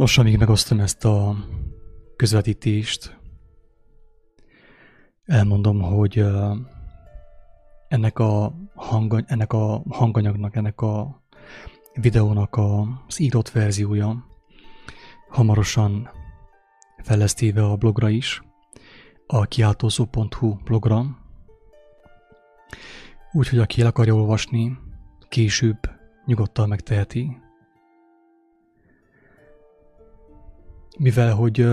Most, amíg megosztom ezt a közvetítést, elmondom, hogy ennek a, hang, ennek a hanganyagnak, ennek a videónak az írott verziója hamarosan fejlesztéve a blogra is, a kiáltózó.hu blogra, úgyhogy aki el akarja olvasni, később nyugodtan megteheti. Mivel, hogy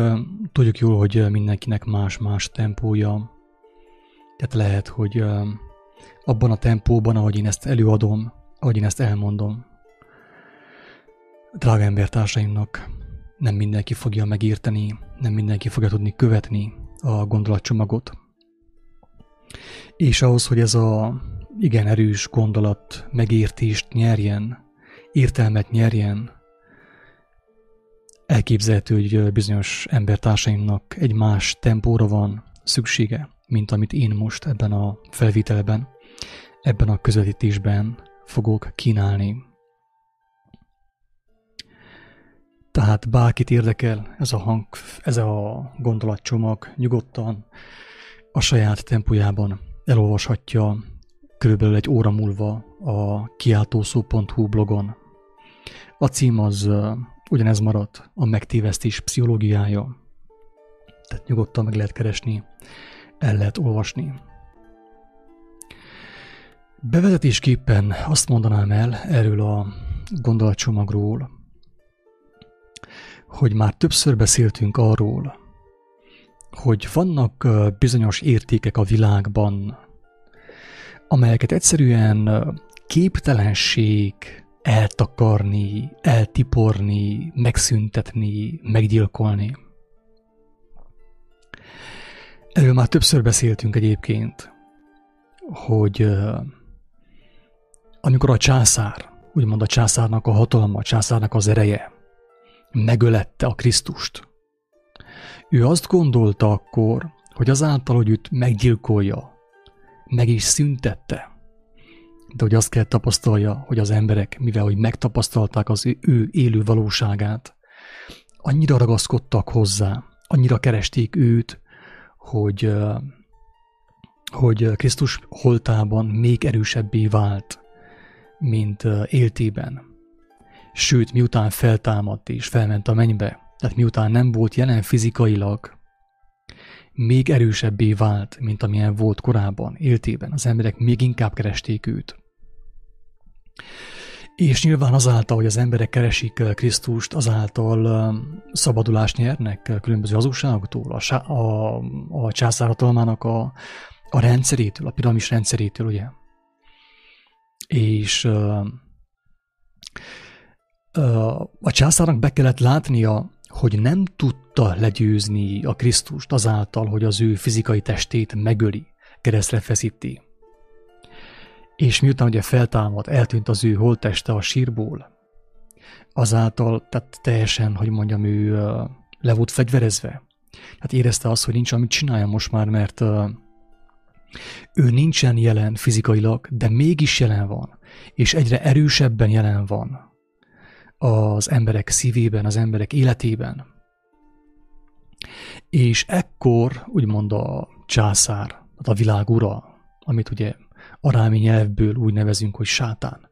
tudjuk jól, hogy mindenkinek más-más tempója, tehát lehet, hogy abban a tempóban, ahogy én ezt előadom, ahogy én ezt elmondom, drága embertársaimnak nem mindenki fogja megírteni, nem mindenki fogja tudni követni a gondolatcsomagot. És ahhoz, hogy ez a igen erős gondolat megértést nyerjen, értelmet nyerjen, elképzelhető, hogy bizonyos embertársaimnak egy más tempóra van szüksége, mint amit én most ebben a felvételben, ebben a közvetítésben fogok kínálni. Tehát bárkit érdekel ez a hang, ez a gondolatcsomag, nyugodtan a saját tempójában elolvashatja körülbelül egy óra múlva a kiáltószó.hu blogon. A cím az ugyanez maradt, a megtévesztés pszichológiája. Tehát nyugodtan meg lehet keresni, el lehet olvasni. Bevezetésképpen azt mondanám el erről a gondolatcsomagról, hogy már többször beszéltünk arról, hogy vannak bizonyos értékek a világban, amelyeket egyszerűen képtelenség eltakarni, eltiporni, megszüntetni, meggyilkolni. Erről már többször beszéltünk egyébként, hogy amikor a császár, úgymond a császárnak a hatalma, a császárnak az ereje megölette a Krisztust, ő azt gondolta akkor, hogy azáltal, hogy őt meggyilkolja, meg is szüntette. De hogy azt kell tapasztalja, hogy az emberek, mivel hogy megtapasztalták az ő élő valóságát, annyira ragaszkodtak hozzá, annyira keresték őt, hogy, hogy Krisztus holtában még erősebbé vált, mint éltében. Sőt, miután feltámadt és felment a mennybe, tehát miután nem volt jelen fizikailag, még erősebbé vált, mint amilyen volt korábban, éltében. Az emberek még inkább keresték őt. És nyilván azáltal, hogy az emberek keresik Krisztust, azáltal szabadulást nyernek különböző hazugságoktól, a, a, a császárhatalmának a, a rendszerétől, a piramis rendszerétől, ugye? És a császárnak be kellett látnia, hogy nem tudta legyőzni a Krisztust azáltal, hogy az ő fizikai testét megöli, keresztre feszíti. És miután ugye feltámad, eltűnt az ő holtteste a sírból, azáltal, tehát teljesen, hogy mondjam, ő le volt fegyverezve. Hát érezte azt, hogy nincs, amit csinálja most már, mert ő nincsen jelen fizikailag, de mégis jelen van, és egyre erősebben jelen van az emberek szívében, az emberek életében. És ekkor úgymond a császár, a világ amit ugye arámi nyelvből úgy nevezünk, hogy sátán,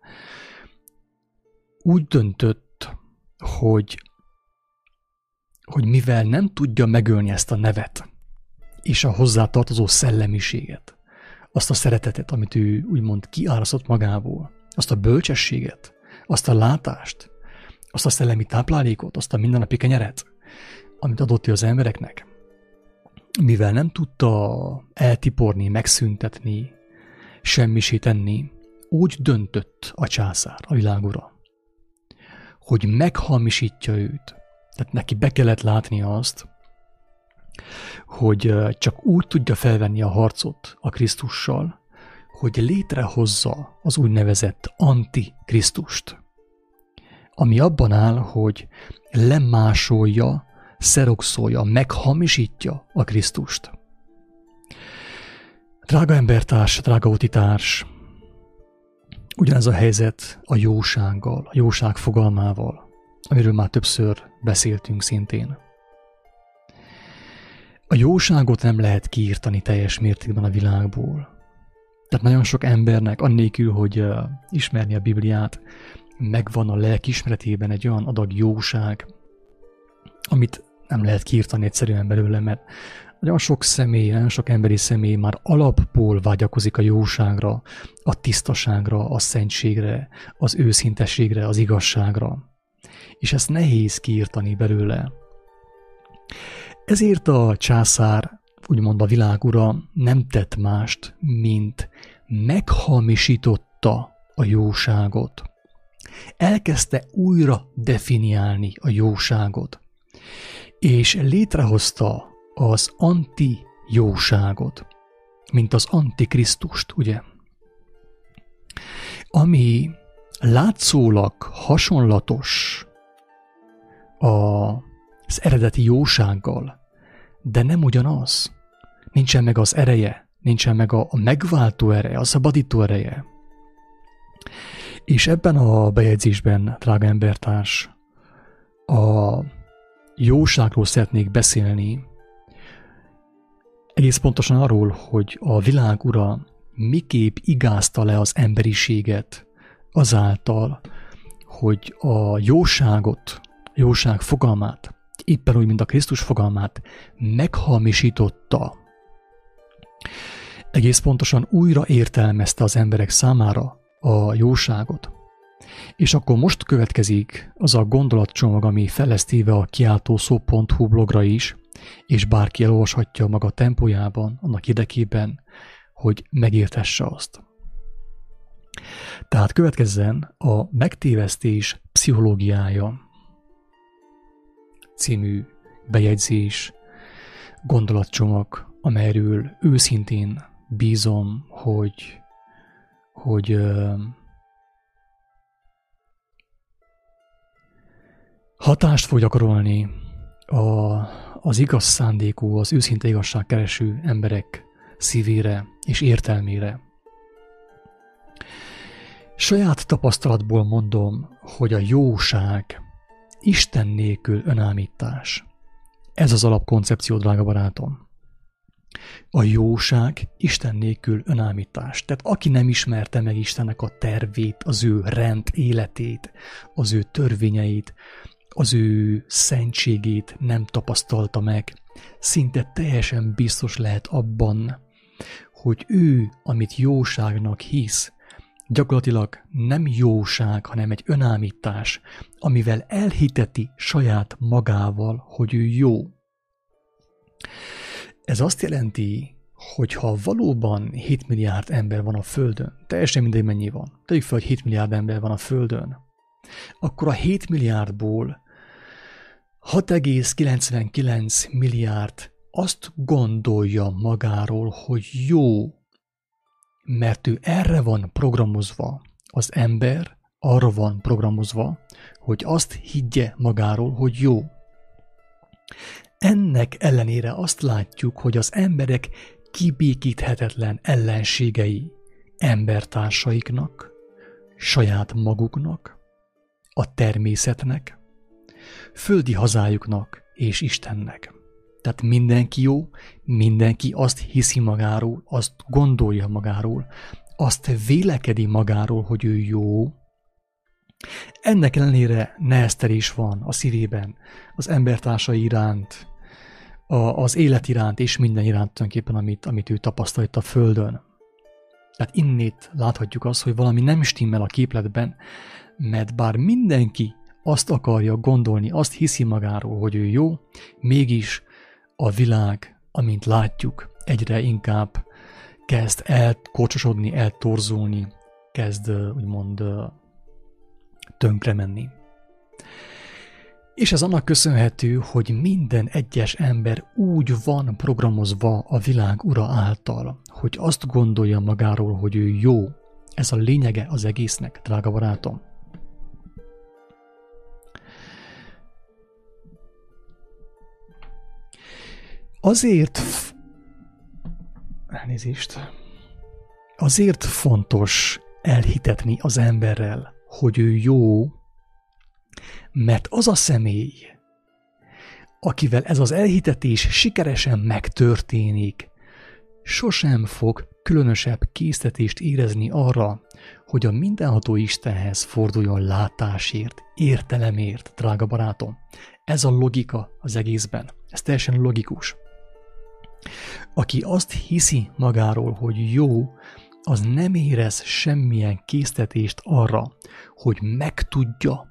úgy döntött, hogy, hogy mivel nem tudja megölni ezt a nevet, és a hozzátartozó szellemiséget, azt a szeretetet, amit ő úgymond kiáraszott magából, azt a bölcsességet, azt a látást, azt a szellemi táplálékot, azt a mindennapi kenyeret, amit adott az embereknek, mivel nem tudta eltiporni, megszüntetni, semmisé tenni, úgy döntött a császár, a világura, hogy meghamisítja őt. Tehát neki be kellett látnia azt, hogy csak úgy tudja felvenni a harcot a Krisztussal, hogy létrehozza az úgynevezett antikrisztust ami abban áll, hogy lemásolja, szerokszolja, meghamisítja a Krisztust. Drága embertárs, drága utitárs, ugyanez a helyzet a jósággal, a jóság fogalmával. amiről már többször beszéltünk szintén. A jóságot nem lehet kiírtani teljes mértékben a világból. Tehát nagyon sok embernek, annélkül, hogy ismerni a Bibliát, megvan a lelkismeretében egy olyan adag jóság, amit nem lehet kiírtani egyszerűen belőle, mert nagyon sok személy, nagyon sok emberi személy már alapból vágyakozik a jóságra, a tisztaságra, a szentségre, az őszintességre, az igazságra. És ezt nehéz kiírtani belőle. Ezért a császár, úgymond a világura nem tett mást, mint meghamisította a jóságot. Elkezdte újra definiálni a jóságot, és létrehozta az anti-jóságot, mint az antikrisztust, ugye? Ami látszólag hasonlatos az eredeti jósággal, de nem ugyanaz. Nincsen meg az ereje, nincsen meg a, a megváltó ereje, a szabadító ereje. És ebben a bejegyzésben, drága embertárs, a jóságról szeretnék beszélni, egész pontosan arról, hogy a világ ura miképp igázta le az emberiséget azáltal, hogy a jóságot, jóság fogalmát, éppen úgy, mint a Krisztus fogalmát meghamisította. Egész pontosan újra értelmezte az emberek számára a jóságot. És akkor most következik az a gondolatcsomag, ami felesztíve a kiáltószó.hu blogra is, és bárki elolvashatja maga tempójában, annak érdekében, hogy megértesse azt. Tehát következzen a megtévesztés pszichológiája című bejegyzés, gondolatcsomag, amelyről őszintén bízom, hogy, hogy hatást fog gyakorolni a, az igaz szándékú, az őszinte igazságkereső emberek szívére és értelmére. Saját tapasztalatból mondom, hogy a jóság Isten nélkül önállítás. Ez az alapkoncepció, drága barátom. A jóság Isten nélkül önállítás. Tehát aki nem ismerte meg Istennek a tervét, az ő rend életét, az ő törvényeit, az ő szentségét nem tapasztalta meg, szinte teljesen biztos lehet abban, hogy ő, amit jóságnak hisz, gyakorlatilag nem jóság, hanem egy önállítás, amivel elhiteti saját magával, hogy ő jó. Ez azt jelenti, hogy ha valóban 7 milliárd ember van a Földön, teljesen mindegy mennyi van, tegyük fel, hogy 7 milliárd ember van a Földön, akkor a 7 milliárdból 6,99 milliárd azt gondolja magáról, hogy jó, mert ő erre van programozva. Az ember arra van programozva, hogy azt higgye magáról, hogy jó. Ennek ellenére azt látjuk, hogy az emberek kibékíthetetlen ellenségei embertársaiknak, saját maguknak, a természetnek, földi hazájuknak és Istennek. Tehát mindenki jó, mindenki azt hiszi magáról, azt gondolja magáról, azt vélekedi magáról, hogy ő jó. Ennek ellenére neheztelés van a szívében, az embertársai iránt, a, az élet iránt és minden iránt tulajdonképpen, amit, amit ő tapasztalt a Földön. Tehát innét láthatjuk azt, hogy valami nem stimmel a képletben, mert bár mindenki azt akarja gondolni, azt hiszi magáról, hogy ő jó, mégis a világ, amint látjuk, egyre inkább kezd elkocsosodni, eltorzulni, kezd úgymond tönkre menni. És ez annak köszönhető, hogy minden egyes ember úgy van programozva a világ ura által, hogy azt gondolja magáról, hogy ő jó. Ez a lényege az egésznek, drága barátom. Azért elnézést, azért fontos elhitetni az emberrel, hogy ő jó, Mert az a személy, akivel ez az elhitetés sikeresen megtörténik, sosem fog különösebb késztetést érezni arra, hogy a mindenható Istenhez forduljon látásért, értelemért, drága barátom. Ez a logika az egészben. Ez teljesen logikus. Aki azt hiszi magáról, hogy jó, az nem érez semmilyen késztetést arra, hogy megtudja,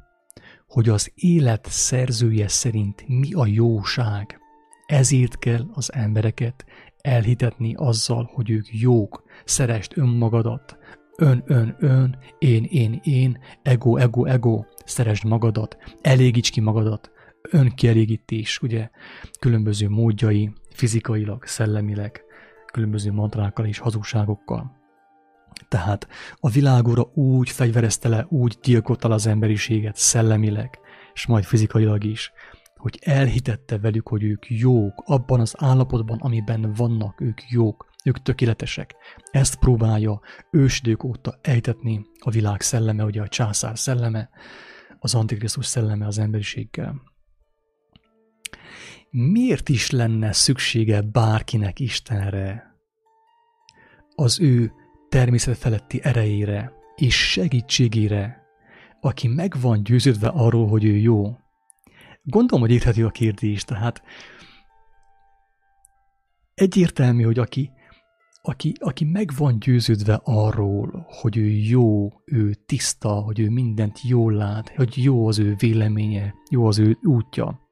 hogy az élet szerzője szerint mi a jóság. Ezért kell az embereket elhitetni azzal, hogy ők jók. Szerest önmagadat. Ön, ön, ön, én, én, én, ego, ego, ego. Szeresd magadat, elégíts ki magadat. Önkielégítés, ugye, különböző módjai, fizikailag, szellemileg, különböző mantrákkal és hazugságokkal. Tehát a világúra úgy fegyverezte le, úgy gyilkolta az emberiséget szellemileg, és majd fizikailag is, hogy elhitette velük, hogy ők jók, abban az állapotban, amiben vannak, ők jók, ők tökéletesek. Ezt próbálja ősidők óta ejtetni a világ szelleme, ugye a császár szelleme, az Antikrisztus szelleme az emberiséggel. Miért is lenne szüksége bárkinek Istenre? Az ő természet feletti erejére és segítségére, aki meg van győződve arról, hogy ő jó. Gondolom, hogy érthető a kérdés, tehát egyértelmű, hogy aki, aki, aki meg van győződve arról, hogy ő jó, ő tiszta, hogy ő mindent jól lát, hogy jó az ő véleménye, jó az ő útja,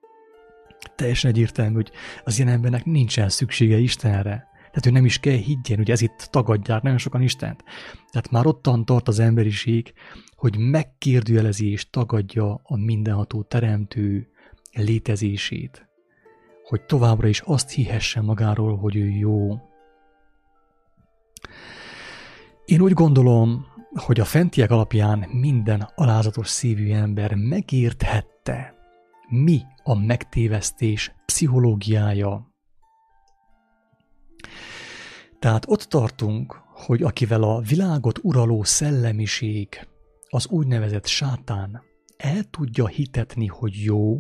teljesen egyértelmű, hogy az ilyen embernek nincsen szüksége Istenre. Tehát ő nem is kell higgyen, hogy ez itt tagadják nagyon sokan Istent. Tehát már ottan tart az emberiség, hogy megkérdőjelezi és tagadja a mindenható teremtő létezését. Hogy továbbra is azt hihesse magáról, hogy ő jó. Én úgy gondolom, hogy a fentiek alapján minden alázatos szívű ember megérthette, mi a megtévesztés pszichológiája. Tehát ott tartunk, hogy akivel a világot uraló szellemiség, az úgynevezett sátán el tudja hitetni, hogy jó,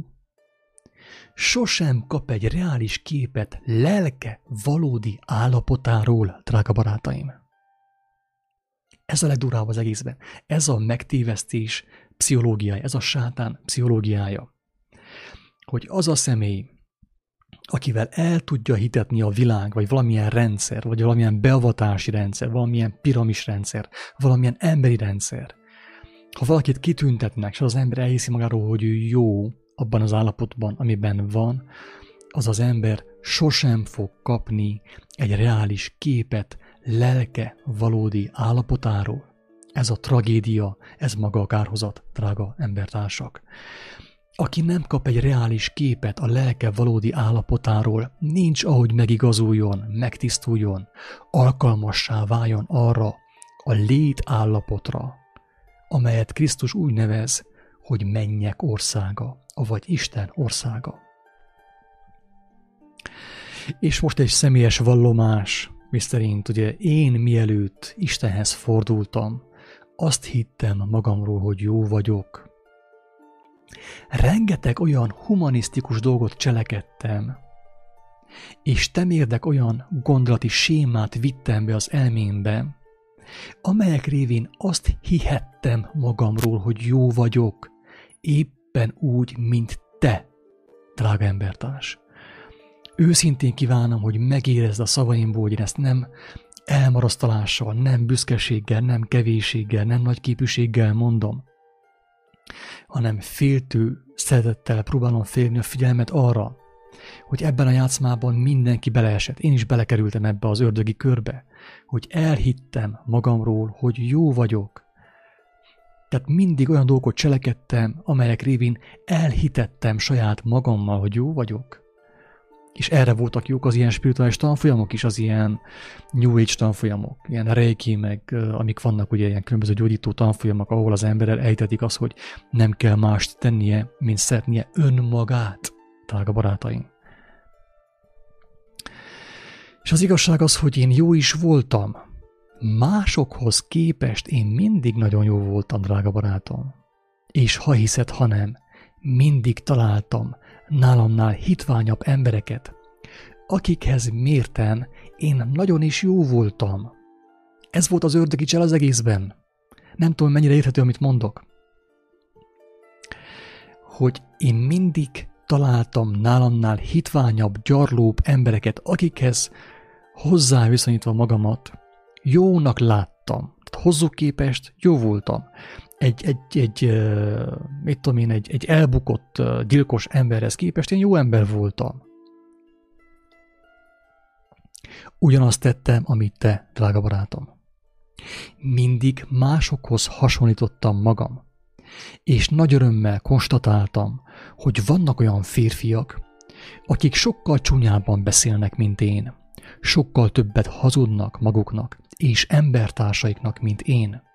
sosem kap egy reális képet lelke valódi állapotáról, drága barátaim. Ez a legdurább az egészben. Ez a megtévesztés pszichológiája, ez a sátán pszichológiája hogy az a személy, akivel el tudja hitetni a világ, vagy valamilyen rendszer, vagy valamilyen beavatási rendszer, valamilyen piramis rendszer, valamilyen emberi rendszer, ha valakit kitüntetnek, és az ember elhiszi magáról, hogy ő jó abban az állapotban, amiben van, az az ember sosem fog kapni egy reális képet lelke valódi állapotáról. Ez a tragédia, ez maga a kárhozat, drága embertársak. Aki nem kap egy reális képet a lelke valódi állapotáról, nincs ahogy megigazuljon, megtisztuljon, alkalmassá váljon arra a lét állapotra, amelyet Krisztus úgy nevez, hogy mennyek országa, vagy Isten országa. És most egy személyes vallomás, miszerint ugye én mielőtt Istenhez fordultam, azt hittem magamról, hogy jó vagyok, Rengeteg olyan humanisztikus dolgot cselekedtem, és temérdek olyan gondolati sémát vittem be az elmémbe, amelyek révén azt hihettem magamról, hogy jó vagyok, éppen úgy, mint te, drága embertárs. Őszintén kívánom, hogy megérezd a szavaimból, hogy én ezt nem elmarasztalással, nem büszkeséggel, nem kevéséggel, nem nagy képűséggel mondom, hanem féltő szeretettel próbálom férni a figyelmet arra, hogy ebben a játszmában mindenki beleesett. Én is belekerültem ebbe az ördögi körbe, hogy elhittem magamról, hogy jó vagyok. Tehát mindig olyan dolgokat cselekedtem, amelyek révén elhitettem saját magammal, hogy jó vagyok. És erre voltak jók az ilyen spirituális tanfolyamok is, az ilyen New Age tanfolyamok, ilyen reiki, meg amik vannak ugye ilyen különböző gyógyító tanfolyamok, ahol az emberrel ejtetik azt, hogy nem kell mást tennie, mint szeretnie önmagát, drága barátaim. És az igazság az, hogy én jó is voltam. Másokhoz képest én mindig nagyon jó voltam, drága barátom. És ha hiszed, ha nem, mindig találtam nálamnál hitványabb embereket, akikhez mérten én nagyon is jó voltam. Ez volt az ördögi csel az egészben. Nem tudom, mennyire érthető, amit mondok. Hogy én mindig találtam nálamnál hitványabb, gyarlóbb embereket, akikhez hozzá viszonyítva magamat jónak láttam. Hozzuk képest jó voltam. Egy, egy, egy mit tudom én, egy, egy elbukott gyilkos emberhez képest én jó ember voltam. Ugyanazt tettem, amit te, drága barátom. Mindig másokhoz hasonlítottam magam, és nagy örömmel konstatáltam, hogy vannak olyan férfiak, akik sokkal csúnyábban beszélnek, mint én, sokkal többet hazudnak maguknak és embertársaiknak, mint én.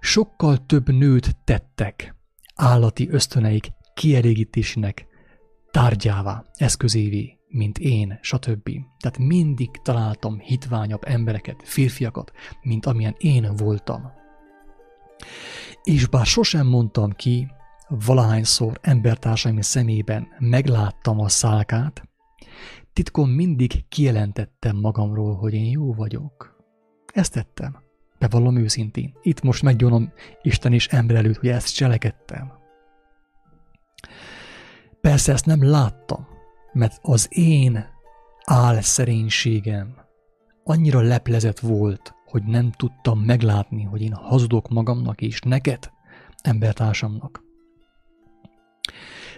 Sokkal több nőt tettek állati ösztöneik kielégítésének tárgyává, eszközévé, mint én, stb. Tehát mindig találtam hitványabb embereket, férfiakat, mint amilyen én voltam. És bár sosem mondtam ki, valahányszor embertársaim szemében megláttam a szálkát, titkon mindig kijelentettem magamról, hogy én jó vagyok. Ezt tettem. Bevallom őszintén. Itt most meggyonom Isten és ember előtt, hogy ezt cselekedtem. Persze ezt nem láttam, mert az én álszerénységem annyira leplezett volt, hogy nem tudtam meglátni, hogy én hazudok magamnak és neked, embertársamnak.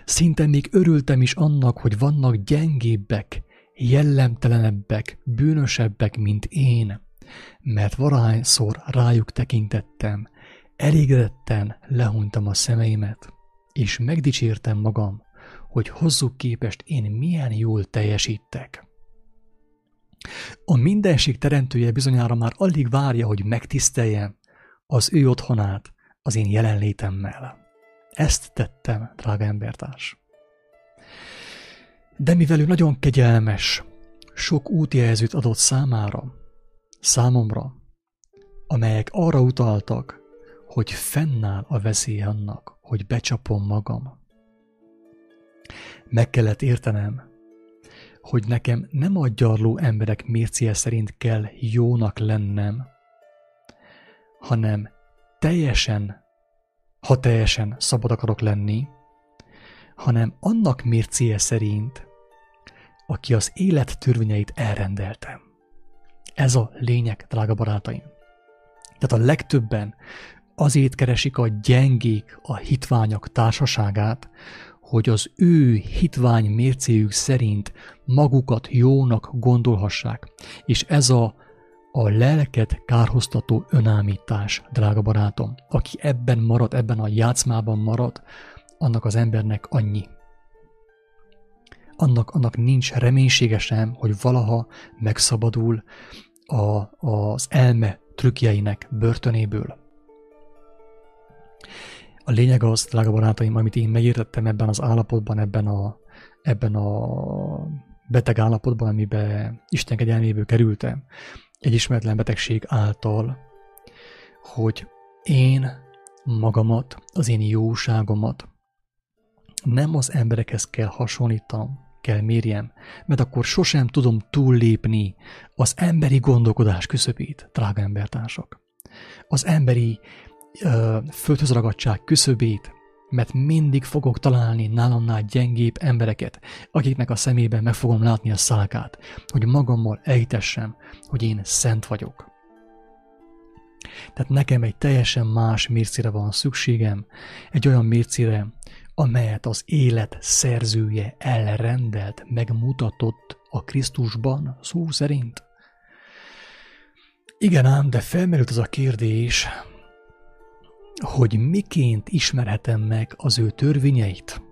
Szinte még örültem is annak, hogy vannak gyengébbek, jellemtelenebbek, bűnösebbek, mint én, mert varányszor rájuk tekintettem, elégedetten lehuntam a szemeimet, és megdicsértem magam, hogy hozzuk képest én milyen jól teljesítek. A mindenség teremtője bizonyára már alig várja, hogy megtiszteljem az ő otthonát az én jelenlétemmel. Ezt tettem, drága embertárs. De mivel ő nagyon kegyelmes, sok útjelzőt adott számára, számomra, amelyek arra utaltak, hogy fennáll a veszély annak, hogy becsapom magam. Meg kellett értenem, hogy nekem nem a gyarló emberek mércéje szerint kell jónak lennem, hanem teljesen, ha teljesen szabad akarok lenni, hanem annak mércéje szerint, aki az élet törvényeit elrendeltem. Ez a lényeg, drága barátaim. Tehát a legtöbben azért keresik a gyengék, a hitványak társaságát, hogy az ő hitvány mércéjük szerint magukat jónak gondolhassák. És ez a, a lelket kárhoztató önállítás, drága barátom. Aki ebben marad, ebben a játszmában marad, annak az embernek annyi. Annak, annak nincs reménysége sem, hogy valaha megszabadul a, az elme trükkjeinek börtönéből. A lényeg az, drága barátaim, amit én megértettem ebben az állapotban, ebben a, ebben a beteg állapotban, amiben Isten kegyelméből kerültem, egy ismeretlen betegség által, hogy én magamat, az én jóságomat nem az emberekhez kell hasonlítanom, kell mérjem, mert akkor sosem tudom túllépni az emberi gondolkodás küszöbét, drága embertársak. Az emberi földhöz ragadság küszöbét, mert mindig fogok találni nálamnál gyengébb embereket, akiknek a szemében meg fogom látni a szálkát, hogy magammal elhitessem, hogy én szent vagyok. Tehát nekem egy teljesen más mércére van szükségem, egy olyan mércére, amelyet az élet szerzője elrendelt, megmutatott a Krisztusban szó szerint. Igen ám, de felmerült az a kérdés, hogy miként ismerhetem meg az ő törvényeit.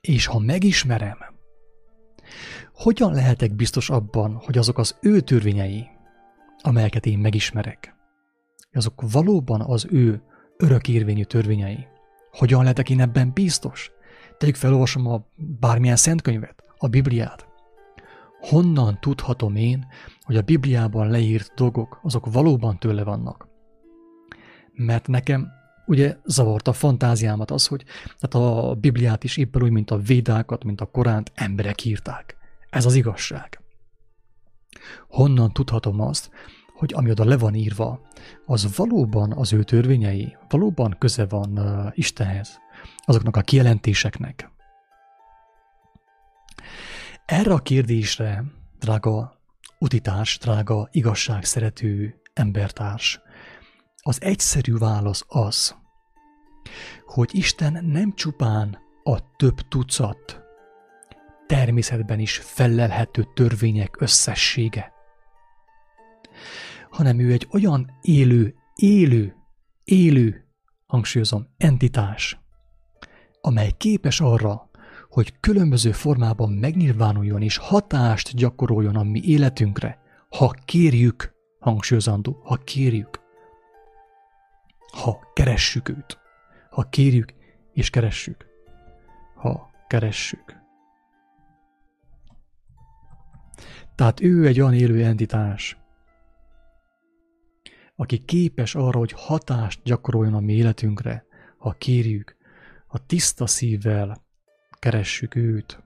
És ha megismerem, hogyan lehetek biztos abban, hogy azok az ő törvényei, amelyeket én megismerek, azok valóban az ő örökérvényű törvényei. Hogyan lehetek én ebben biztos? Tegyük felolvasom a bármilyen szentkönyvet, a Bibliát. Honnan tudhatom én, hogy a Bibliában leírt dolgok, azok valóban tőle vannak? mert nekem ugye zavarta a fantáziámat az, hogy tehát a Bibliát is éppen úgy, mint a Védákat, mint a Koránt emberek írták. Ez az igazság. Honnan tudhatom azt, hogy ami oda le van írva, az valóban az ő törvényei, valóban köze van Istenhez, azoknak a kijelentéseknek. Erre a kérdésre, drága utitárs, drága igazságszerető embertárs, az egyszerű válasz az, hogy Isten nem csupán a több tucat természetben is fellelhető törvények összessége, hanem ő egy olyan élő, élő, élő, hangsúlyozom, entitás, amely képes arra, hogy különböző formában megnyilvánuljon és hatást gyakoroljon a mi életünkre, ha kérjük, hangsúlyozandó, ha kérjük, ha keressük őt, ha kérjük és keressük, ha keressük. Tehát ő egy olyan élő entitás, aki képes arra, hogy hatást gyakoroljon a mi életünkre, ha kérjük, ha tiszta szívvel keressük őt.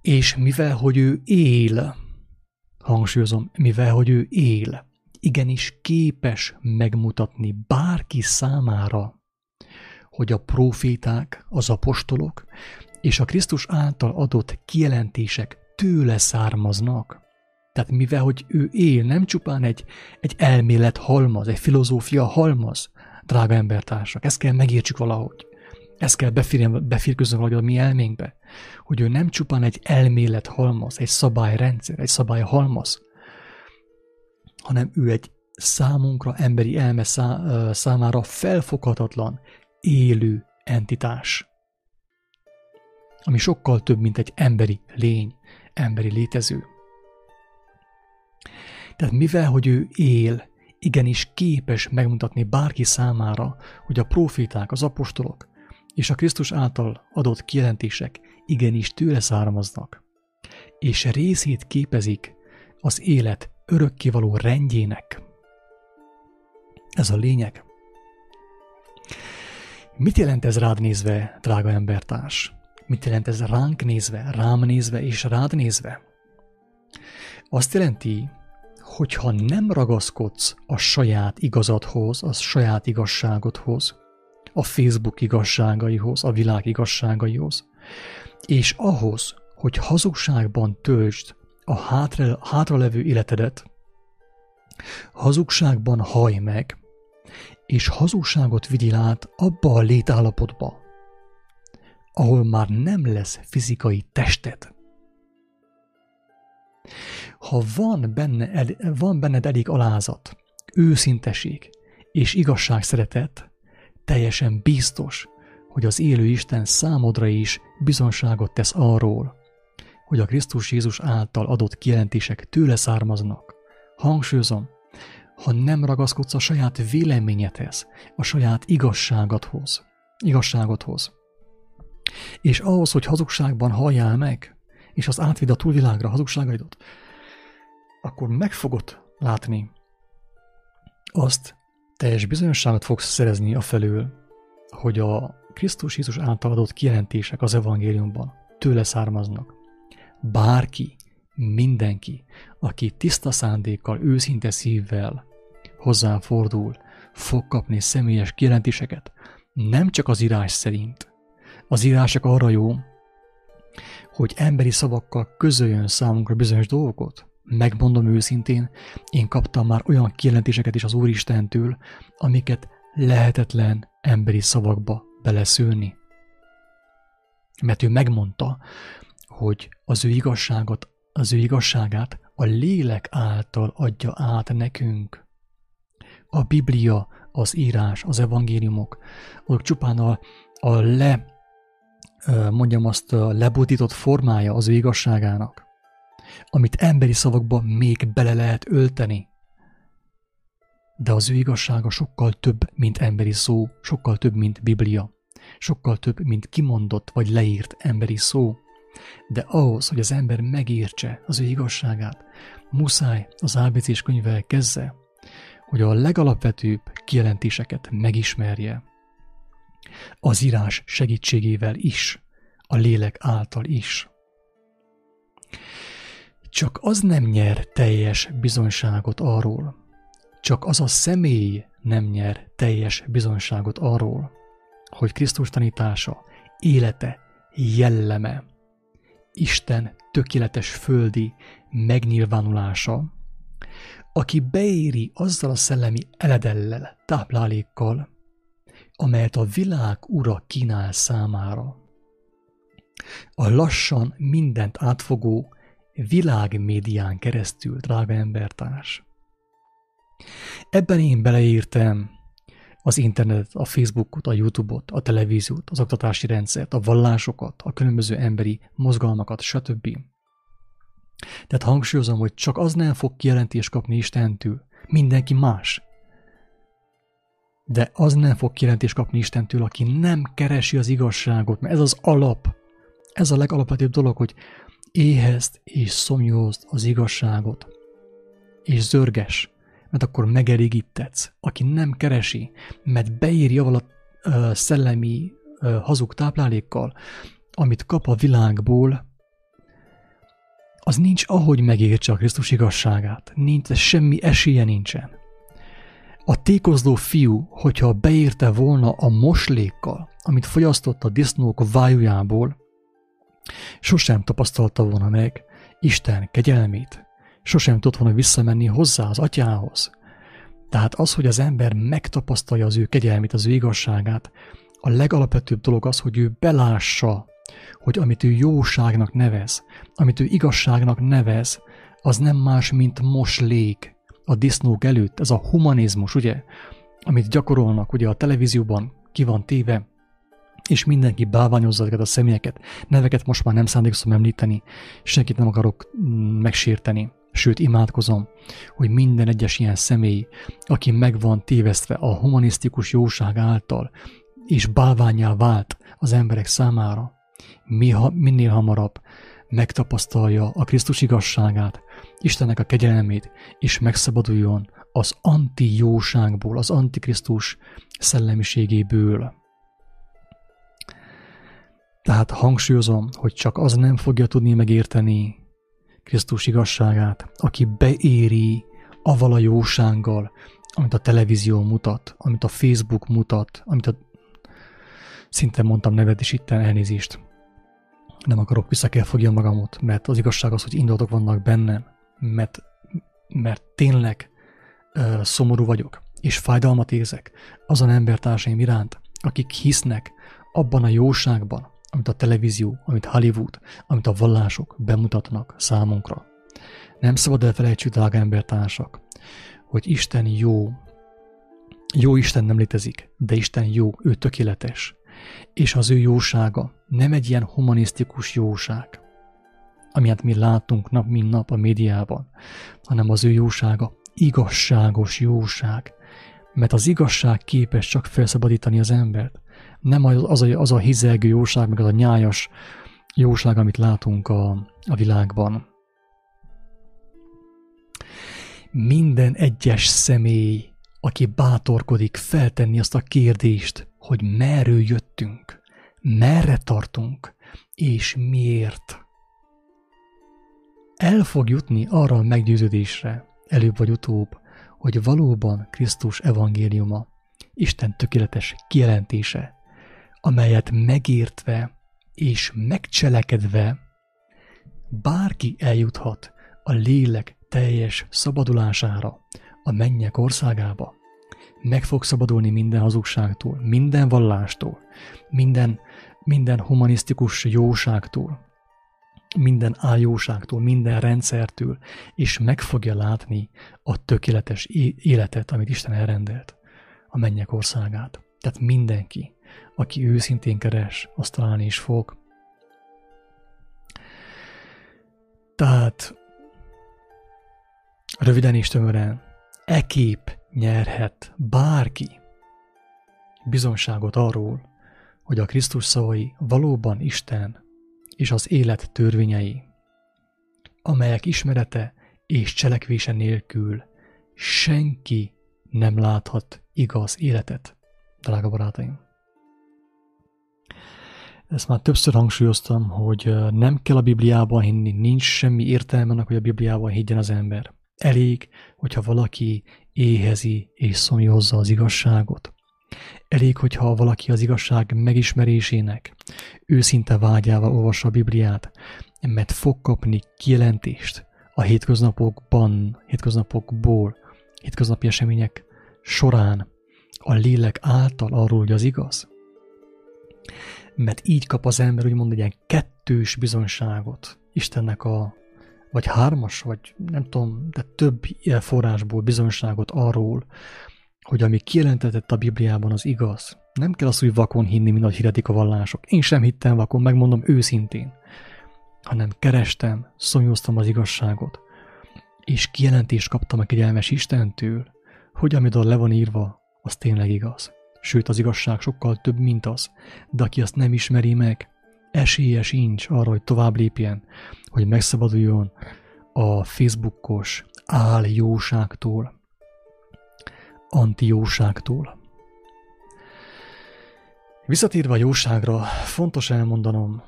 És mivel, hogy ő él, hangsúlyozom, mivel, hogy ő él, igenis képes megmutatni bárki számára, hogy a proféták, az apostolok és a Krisztus által adott kijelentések tőle származnak. Tehát mivel, hogy ő él, nem csupán egy, egy elmélet halmaz, egy filozófia halmaz, drága embertársak, ezt kell megértsük valahogy. Ezt kell befirkőzni valahogy a mi elménkbe, hogy ő nem csupán egy elmélet halmaz, egy szabályrendszer, egy szabály halmaz, hanem ő egy számunkra, emberi elme szá, számára felfoghatatlan, élő entitás, ami sokkal több, mint egy emberi lény, emberi létező. Tehát mivel, hogy ő él, igenis képes megmutatni bárki számára, hogy a proféták, az apostolok és a Krisztus által adott kijelentések igenis tőle származnak, és részét képezik az élet örökkévaló rendjének. Ez a lényeg. Mit jelent ez rád nézve, drága embertárs? Mit jelent ez ránk nézve, rám nézve és rád nézve? Azt jelenti, hogyha nem ragaszkodsz a saját igazadhoz, a saját igazságodhoz, a Facebook igazságaihoz, a világ igazságaihoz, és ahhoz, hogy hazugságban töltsd a hátra, hátralevő életedet, hazugságban haj meg, és hazugságot vigyél át abba a létállapotba, ahol már nem lesz fizikai tested. Ha van, benne, van benned elég alázat, őszinteség és igazság szeretet, teljesen biztos, hogy az élő Isten számodra is bizonságot tesz arról, hogy a Krisztus Jézus által adott kijelentések tőle származnak. Hangsúlyozom, ha nem ragaszkodsz a saját véleményedhez, a saját igazságodhoz, igazságodhoz, és ahhoz, hogy hazugságban halljál meg, és az átvidd a túlvilágra hazugságaidat, akkor meg fogod látni azt, teljes bizonyosságot fogsz szerezni a felől, hogy a Krisztus Jézus által adott kijelentések az evangéliumban tőle származnak. Bárki, mindenki, aki tiszta szándékkal, őszinte szívvel hozzá fordul, fog kapni személyes kijelentéseket, nem csak az írás szerint. Az írások arra jó, hogy emberi szavakkal közöljön számunkra bizonyos dolgokat. Megmondom őszintén, én kaptam már olyan kijelentéseket is az Úristentől, amiket lehetetlen emberi szavakba beleszülni. Mert ő megmondta, hogy az ő igazságot, az ő igazságát a lélek által adja át nekünk. A Biblia, az írás, az evangéliumok, azok csupán a, a le, mondjam azt, a lebutított formája az ő igazságának, amit emberi szavakba még bele lehet ölteni. De az ő igazsága sokkal több, mint emberi szó, sokkal több, mint Biblia, sokkal több, mint kimondott vagy leírt emberi szó. De ahhoz, hogy az ember megértse az ő igazságát, muszáj az ABC-s könyvvel kezdve, hogy a legalapvetőbb kijelentéseket megismerje. Az írás segítségével is, a lélek által is. Csak az nem nyer teljes bizonyságot arról, csak az a személy nem nyer teljes bizonyságot arról, hogy Krisztus tanítása, élete, jelleme, Isten tökéletes földi megnyilvánulása, aki beéri azzal a szellemi eledellel, táplálékkal, amelyet a világ ura kínál számára. A lassan mindent átfogó világmédián keresztül, drága embertárs. Ebben én beleírtam az internetet, a Facebookot, a YouTube-ot, a televíziót, az oktatási rendszert, a vallásokat, a különböző emberi mozgalmakat, stb. Tehát hangsúlyozom, hogy csak az nem fog kijelentést kapni Istentől, mindenki más. De az nem fog kijelentést kapni Istentől, aki nem keresi az igazságot, mert ez az alap. Ez a legalapvetőbb dolog, hogy éhezd és szomjózd az igazságot. És zörges, mert akkor megelégítetsz. Aki nem keresi, mert beírja vala szellemi uh, hazug táplálékkal, amit kap a világból, az nincs ahogy megértse a Krisztus igazságát. Nincs, semmi esélye nincsen. A tékozló fiú, hogyha beérte volna a moslékkal, amit fogyasztott a disznók vájujából, sosem tapasztalta volna meg Isten kegyelmét, sosem tudott volna visszamenni hozzá az atyához. Tehát az, hogy az ember megtapasztalja az ő kegyelmét, az ő igazságát, a legalapvetőbb dolog az, hogy ő belássa, hogy amit ő jóságnak nevez, amit ő igazságnak nevez, az nem más, mint moslék a disznók előtt. Ez a humanizmus, ugye, amit gyakorolnak ugye a televízióban, ki van téve, és mindenki bálványozza ezeket a személyeket. Neveket most már nem szándékszom említeni, senkit nem akarok mm, megsérteni. Sőt, imádkozom, hogy minden egyes ilyen személy, aki meg van tévesztve a humanisztikus jóság által, és bálványá vált az emberek számára, minél hamarabb megtapasztalja a Krisztus igazságát, Istennek a kegyelmét, és megszabaduljon az anti-jóságból, az antikrisztus szellemiségéből. Tehát hangsúlyozom, hogy csak az nem fogja tudni megérteni Krisztus igazságát, aki beéri aval a jósággal, amit a televízió mutat, amit a Facebook mutat, amit a szinte mondtam nevet is itt elnézést. Nem akarok, vissza kell fogjam magamot, mert az igazság az, hogy indulatok vannak bennem, mert, mert tényleg uh, szomorú vagyok, és fájdalmat érzek azon embertársaim iránt, akik hisznek abban a jóságban, amit a televízió, amit Hollywood, amit a vallások bemutatnak számunkra. Nem szabad elfelejtsük, drága embertársak, hogy Isten jó. Jó Isten nem létezik, de Isten jó, ő tökéletes. És az ő jósága nem egy ilyen humanisztikus jóság, amilyet mi látunk nap mint nap a médiában, hanem az ő jósága igazságos jóság, mert az igazság képes csak felszabadítani az embert. Nem az, a, az a hizelgő jóság, meg az a nyájas jóság, amit látunk a, a világban. Minden egyes személy, aki bátorkodik feltenni azt a kérdést, hogy merről jöttünk, merre tartunk, és miért, el fog jutni arra a meggyőződésre, előbb vagy utóbb, hogy valóban Krisztus evangéliuma, Isten tökéletes kijelentése, amelyet megértve és megcselekedve bárki eljuthat a lélek teljes szabadulására, a mennyek országába. Meg fog szabadulni minden hazugságtól, minden vallástól, minden, minden humanisztikus jóságtól, minden áljóságtól, minden rendszertől, és meg fogja látni a tökéletes életet, amit Isten elrendelt, a mennyek országát. Tehát mindenki, aki őszintén keres, azt találni is fog. Tehát röviden és tömören, e kép nyerhet bárki bizonságot arról, hogy a Krisztus szavai valóban Isten és az élet törvényei, amelyek ismerete és cselekvése nélkül senki nem láthat igaz életet, drága barátaim. Ezt már többször hangsúlyoztam, hogy nem kell a Bibliában hinni, nincs semmi értelme annak, hogy a Bibliában higgyen az ember. Elég, hogyha valaki éhezi és szomjozza az igazságot. Elég, hogyha valaki az igazság megismerésének őszinte vágyával olvassa a Bibliát, mert fog kapni kijelentést a hétköznapokban, hétköznapokból, hétköznapi események során a lélek által arról, hogy az igaz. Mert így kap az ember úgymond egy ilyen kettős bizonyságot Istennek a, vagy hármas, vagy nem tudom, de több forrásból bizonyságot arról, hogy ami kijelentetett a Bibliában az igaz. Nem kell azt úgy vakon hinni, mint ahogy hirdetik a vallások. Én sem hittem vakon, megmondom őszintén. Hanem kerestem, szomjóztam az igazságot, és kijelentést kaptam a kegyelmes Istentől, hogy amit le van írva, az tényleg igaz. Sőt, az igazság sokkal több, mint az. De aki azt nem ismeri meg, esélye sincs arra, hogy tovább lépjen, hogy megszabaduljon a Facebookos áljóságtól, antijóságtól. Visszatérve a jóságra, fontos elmondanom,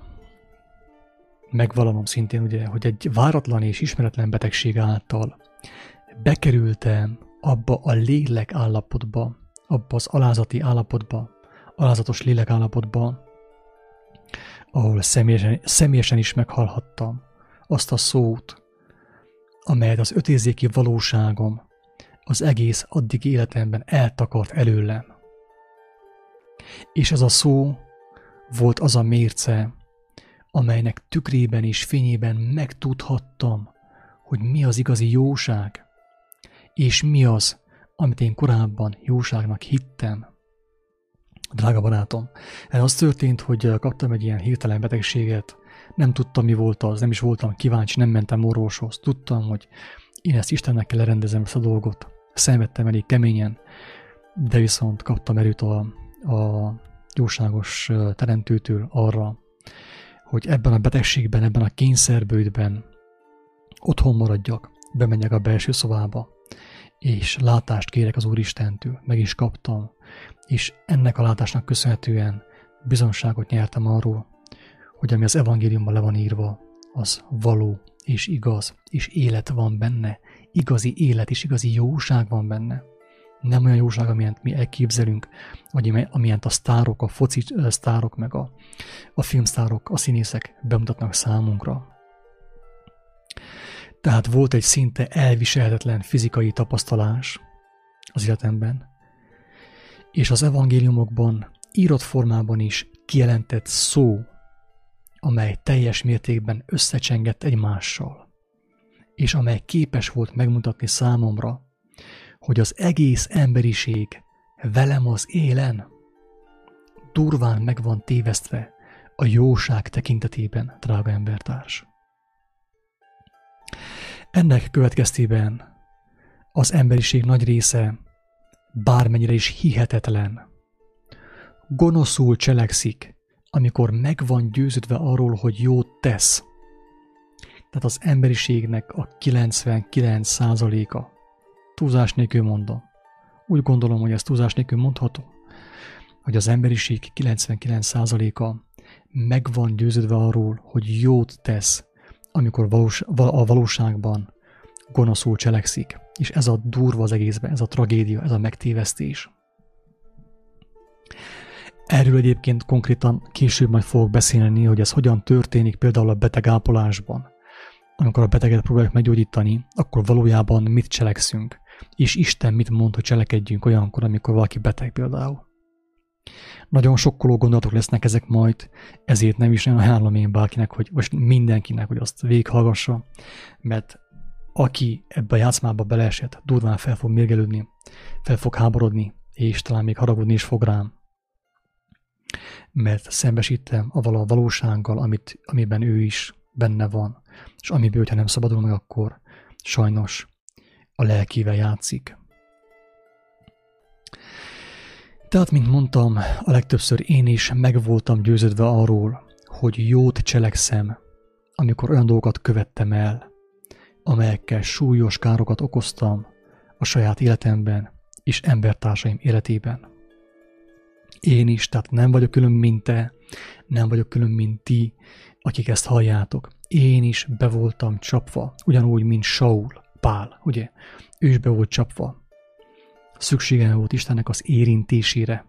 megvalanom szintén ugye, hogy egy váratlan és ismeretlen betegség által bekerültem abba a lélek állapotba, abba az alázati állapotba, alázatos lélek állapotba, ahol személyesen, személyesen is meghallhattam azt a szót, amelyet az ötérzéki valóságom az egész addigi életemben eltakart előlem. És ez a szó volt az a mérce, amelynek tükrében és fényében megtudhattam, hogy mi az igazi jóság, és mi az, amit én korábban jóságnak hittem. Drága barátom, ez az történt, hogy kaptam egy ilyen hirtelen betegséget, nem tudtam, mi volt az, nem is voltam kíváncsi, nem mentem orvoshoz. Tudtam, hogy én ezt Istennek kell lerendezem ezt a dolgot. Szenvedtem elég keményen, de viszont kaptam erőt a, a jóságos teremtőtől arra, hogy ebben a betegségben, ebben a kényszerbőjtben otthon maradjak, bemenjek a belső szobába, és látást kérek az Úristentől, meg is kaptam, és ennek a látásnak köszönhetően bizonságot nyertem arról, hogy ami az evangéliumban le van írva, az való és igaz, és élet van benne, igazi élet és igazi jóság van benne. Nem olyan jóság, amilyent mi elképzelünk, vagy amilyent a sztárok, a foci sztárok, meg a, a filmsztárok, a színészek bemutatnak számunkra. Tehát volt egy szinte elviselhetetlen fizikai tapasztalás az életemben, és az evangéliumokban írott formában is kijelentett szó, amely teljes mértékben összecsengett egymással, és amely képes volt megmutatni számomra, hogy az egész emberiség velem az élen durván meg van tévesztve a jóság tekintetében, drága embertárs. Ennek következtében az emberiség nagy része, bármennyire is hihetetlen, gonoszul cselekszik, amikor meg van győződve arról, hogy jót tesz. Tehát az emberiségnek a 99%-a, túlzás nélkül mondom, úgy gondolom, hogy ez túlzás nélkül mondható, hogy az emberiség 99%-a meg van győződve arról, hogy jót tesz, amikor valós, a valóságban gonoszul cselekszik. És ez a durva az egészben, ez a tragédia, ez a megtévesztés. Erről egyébként konkrétan később majd fogok beszélni, hogy ez hogyan történik például a betegápolásban. Amikor a beteget próbáljuk meggyógyítani, akkor valójában mit cselekszünk, és Isten mit mond, hogy cselekedjünk olyankor, amikor valaki beteg például. Nagyon sokkoló gondolatok lesznek ezek majd, ezért nem is ajánlom én bárkinek, hogy most mindenkinek, hogy azt végighallgassa, mert aki ebbe a játszmába beleesett, durván fel fog mérgelődni, fel fog háborodni, és talán még haragudni is fog rám. Mert szembesítem a vala valósággal, amit, amiben ő is benne van, és amiből, hogyha nem szabadul meg, akkor sajnos a lelkével játszik. Tehát, mint mondtam, a legtöbbször én is meg voltam győződve arról, hogy jót cselekszem, amikor olyan dolgokat követtem el, amelyekkel súlyos károkat okoztam a saját életemben és embertársaim életében. Én is, tehát nem vagyok külön, mint te, nem vagyok külön, mint ti, akik ezt halljátok. Én is be voltam csapva, ugyanúgy, mint Saul, Pál, ugye? Ő is be volt csapva. Szükségem volt Istennek az érintésére,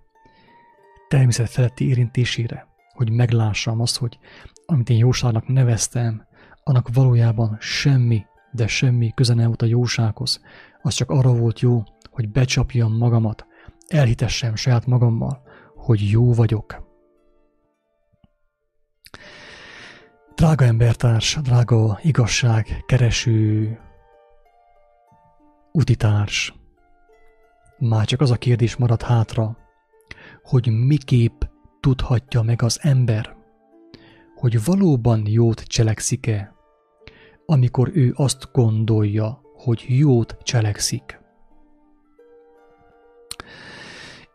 természet feletti érintésére, hogy meglássam azt, hogy amit én jóságnak neveztem, annak valójában semmi, de semmi köze nem volt a jósághoz. Az csak arra volt jó, hogy becsapjam magamat, elhitessem saját magammal, hogy jó vagyok. Drága embertárs, drága igazság, kereső, utitárs, már csak az a kérdés marad hátra, hogy miképp tudhatja meg az ember, hogy valóban jót cselekszik-e, amikor ő azt gondolja, hogy jót cselekszik.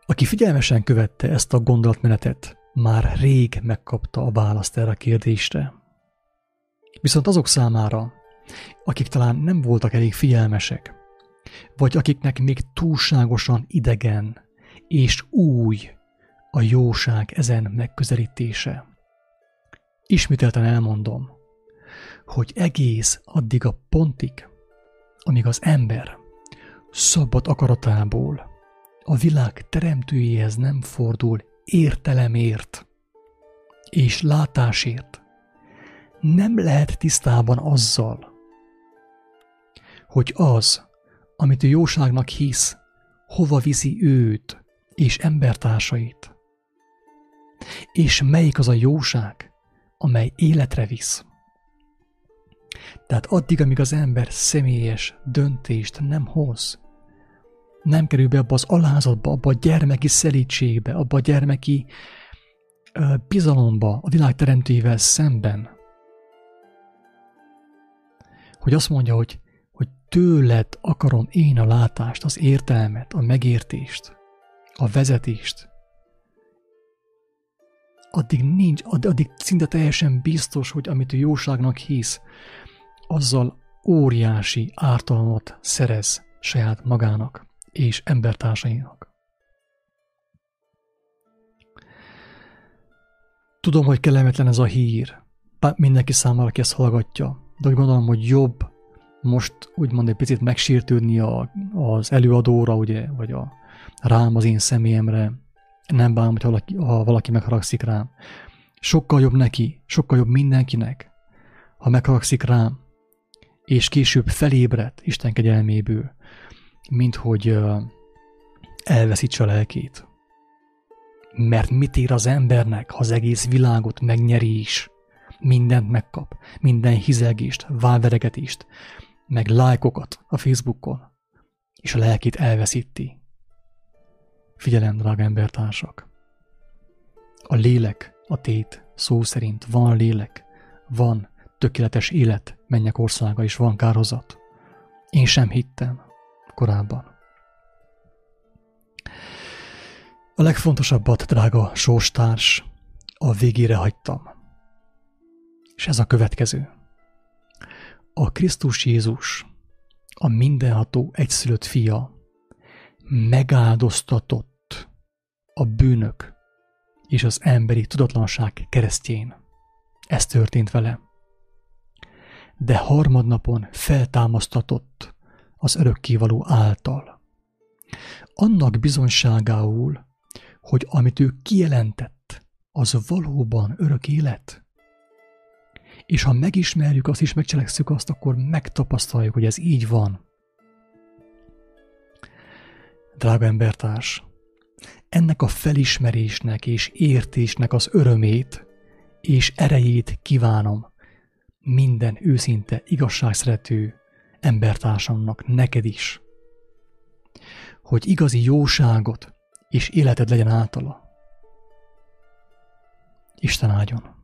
Aki figyelmesen követte ezt a gondolatmenetet, már rég megkapta a választ erre a kérdésre. Viszont azok számára, akik talán nem voltak elég figyelmesek, vagy akiknek még túlságosan idegen és új a jóság ezen megközelítése. Ismételten elmondom, hogy egész addig a pontig, amíg az ember szabad akaratából a világ teremtőjéhez nem fordul értelemért és látásért, nem lehet tisztában azzal, hogy az, amit ő jóságnak hisz, hova viszi őt és embertársait, és melyik az a jóság, amely életre visz. Tehát addig, amíg az ember személyes döntést nem hoz, nem kerül be abba az alázatba, abba a gyermeki szelítségbe, abba a gyermeki bizalomba a világ teremtőjével szemben, hogy azt mondja, hogy, hogy tőled akarom én a látást, az értelmet, a megértést, a vezetést, addig nincs, addig szinte teljesen biztos, hogy amit ő jóságnak hisz, azzal óriási ártalmat szerez saját magának és embertársainak. Tudom, hogy kellemetlen ez a hír, mindenki számára, aki ezt hallgatja, de úgy gondolom, hogy jobb most úgymond egy picit megsértődni a, az előadóra, ugye, vagy a rám, az én személyemre. Nem bánom, hogy valaki, ha valaki megharagszik rám. Sokkal jobb neki, sokkal jobb mindenkinek, ha megharagszik rám, és később felébredt Isten kegyelméből, mint hogy elveszítse a lelkét. Mert mit ér az embernek, ha az egész világot megnyeri is? Mindent megkap, minden hizelgést, válveregetést, meg lájkokat a Facebookon, és a lelkét elveszíti. Figyelem, drága embertársak! A lélek, a tét, szó szerint van lélek, van tökéletes élet, mennyek országa, és van kárhozat. Én sem hittem korábban. A legfontosabbat, drága sóstárs, a végére hagytam. És ez a következő. A Krisztus Jézus, a mindenható egyszülött fia, megáldoztatott a bűnök és az emberi tudatlanság keresztjén. Ez történt vele. De harmadnapon feltámasztatott az örökkévaló által. Annak bizonyságául, hogy amit ő kijelentett, az valóban örök élet. És ha megismerjük azt és megcselekszük azt, akkor megtapasztaljuk, hogy ez így van. Drága embertárs, ennek a felismerésnek és értésnek az örömét és erejét kívánom minden őszinte, igazságszerető embertársamnak, neked is, hogy igazi jóságot és életed legyen általa. Isten áldjon!